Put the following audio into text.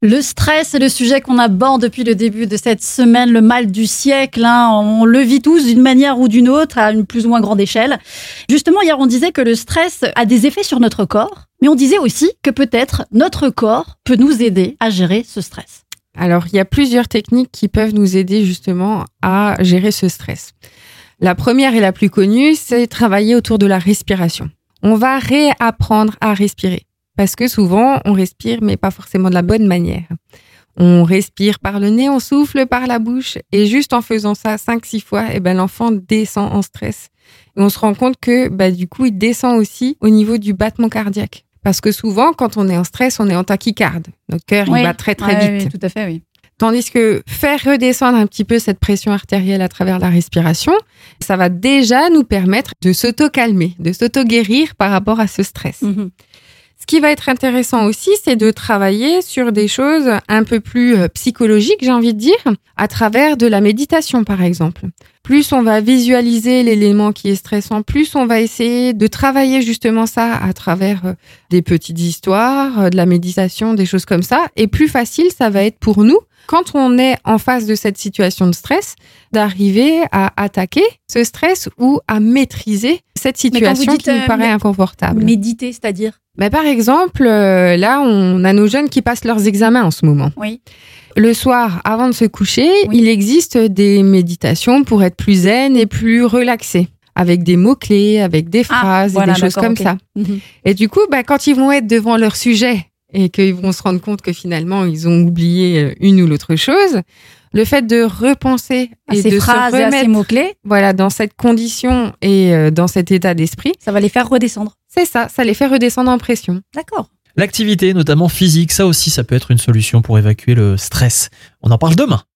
Le stress est le sujet qu'on aborde depuis le début de cette semaine, le mal du siècle. Hein. On le vit tous d'une manière ou d'une autre, à une plus ou moins grande échelle. Justement, hier, on disait que le stress a des effets sur notre corps, mais on disait aussi que peut-être notre corps peut nous aider à gérer ce stress. Alors, il y a plusieurs techniques qui peuvent nous aider justement à gérer ce stress. La première et la plus connue, c'est travailler autour de la respiration. On va réapprendre à respirer. Parce que souvent, on respire, mais pas forcément de la bonne manière. On respire par le nez, on souffle par la bouche. Et juste en faisant ça cinq, six fois, eh ben, l'enfant descend en stress. Et on se rend compte que, bah, du coup, il descend aussi au niveau du battement cardiaque. Parce que souvent, quand on est en stress, on est en tachycarde. Notre cœur, il bat très, très vite. tout à fait, oui. Tandis que faire redescendre un petit peu cette pression artérielle à travers la respiration, ça va déjà nous permettre de s'auto-calmer, de s'auto-guérir par rapport à ce stress. Mhm. Ce qui va être intéressant aussi, c'est de travailler sur des choses un peu plus euh, psychologiques, j'ai envie de dire, à travers de la méditation, par exemple. Plus on va visualiser l'élément qui est stressant, plus on va essayer de travailler justement ça à travers euh, des petites histoires, euh, de la méditation, des choses comme ça. Et plus facile, ça va être pour nous quand on est en face de cette situation de stress, d'arriver à attaquer ce stress ou à maîtriser cette situation qui nous paraît inconfortable. Méditer, c'est-à-dire? Ben, par exemple, euh, là, on a nos jeunes qui passent leurs examens en ce moment. Oui. Le soir, avant de se coucher, il existe des méditations pour être plus zen et plus relaxé, avec des mots-clés, avec des ah, phrases et des choses comme ça. Mhm. Et du coup, ben, quand ils vont être devant leur sujet et qu'ils vont se rendre compte que finalement, ils ont oublié euh, une ou l'autre chose, le fait de repenser à et ces de phrases se remettre, et à ces mots-clés, voilà, dans cette condition et euh, dans cet état d'esprit, ça va les faire redescendre. C'est ça, ça les fait redescendre en pression. D'accord. L'activité, notamment physique, ça aussi, ça peut être une solution pour évacuer le stress. On en parle demain.